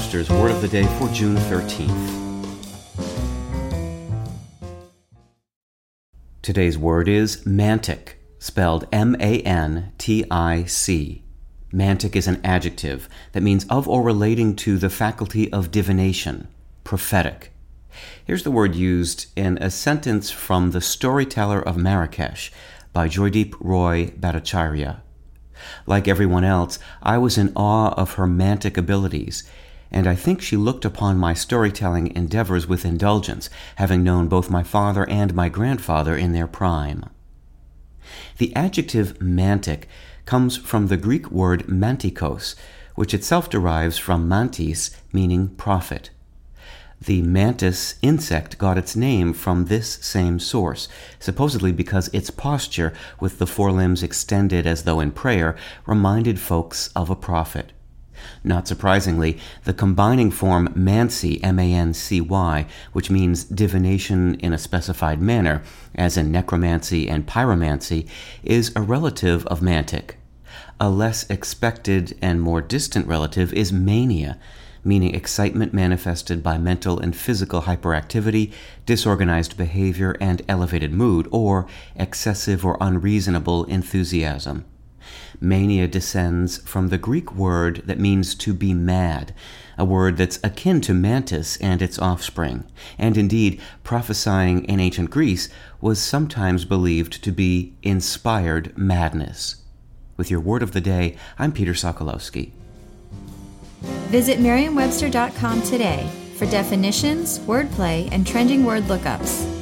Word of the Day for June 13th. Today's word is mantic, spelled M-A-N-T-I-C. Mantic is an adjective that means of or relating to the faculty of divination, prophetic. Here's the word used in a sentence from The Storyteller of Marrakesh by Joydeep Roy Bhattacharya. Like everyone else, I was in awe of her mantic abilities, and I think she looked upon my storytelling endeavors with indulgence, having known both my father and my grandfather in their prime. The adjective mantic comes from the Greek word mantikos, which itself derives from mantis, meaning prophet. The mantis insect got its name from this same source, supposedly because its posture, with the forelimbs extended as though in prayer, reminded folks of a prophet. Not surprisingly, the combining form mancy, M-A-N-C-Y, which means divination in a specified manner, as in necromancy and pyromancy, is a relative of mantic. A less expected and more distant relative is mania, meaning excitement manifested by mental and physical hyperactivity, disorganized behavior, and elevated mood, or excessive or unreasonable enthusiasm. Mania descends from the Greek word that means to be mad, a word that's akin to mantis and its offspring. And indeed, prophesying in ancient Greece was sometimes believed to be inspired madness. With your word of the day, I'm Peter Sokolowski. Visit Merriam-Webster.com today for definitions, wordplay, and trending word lookups.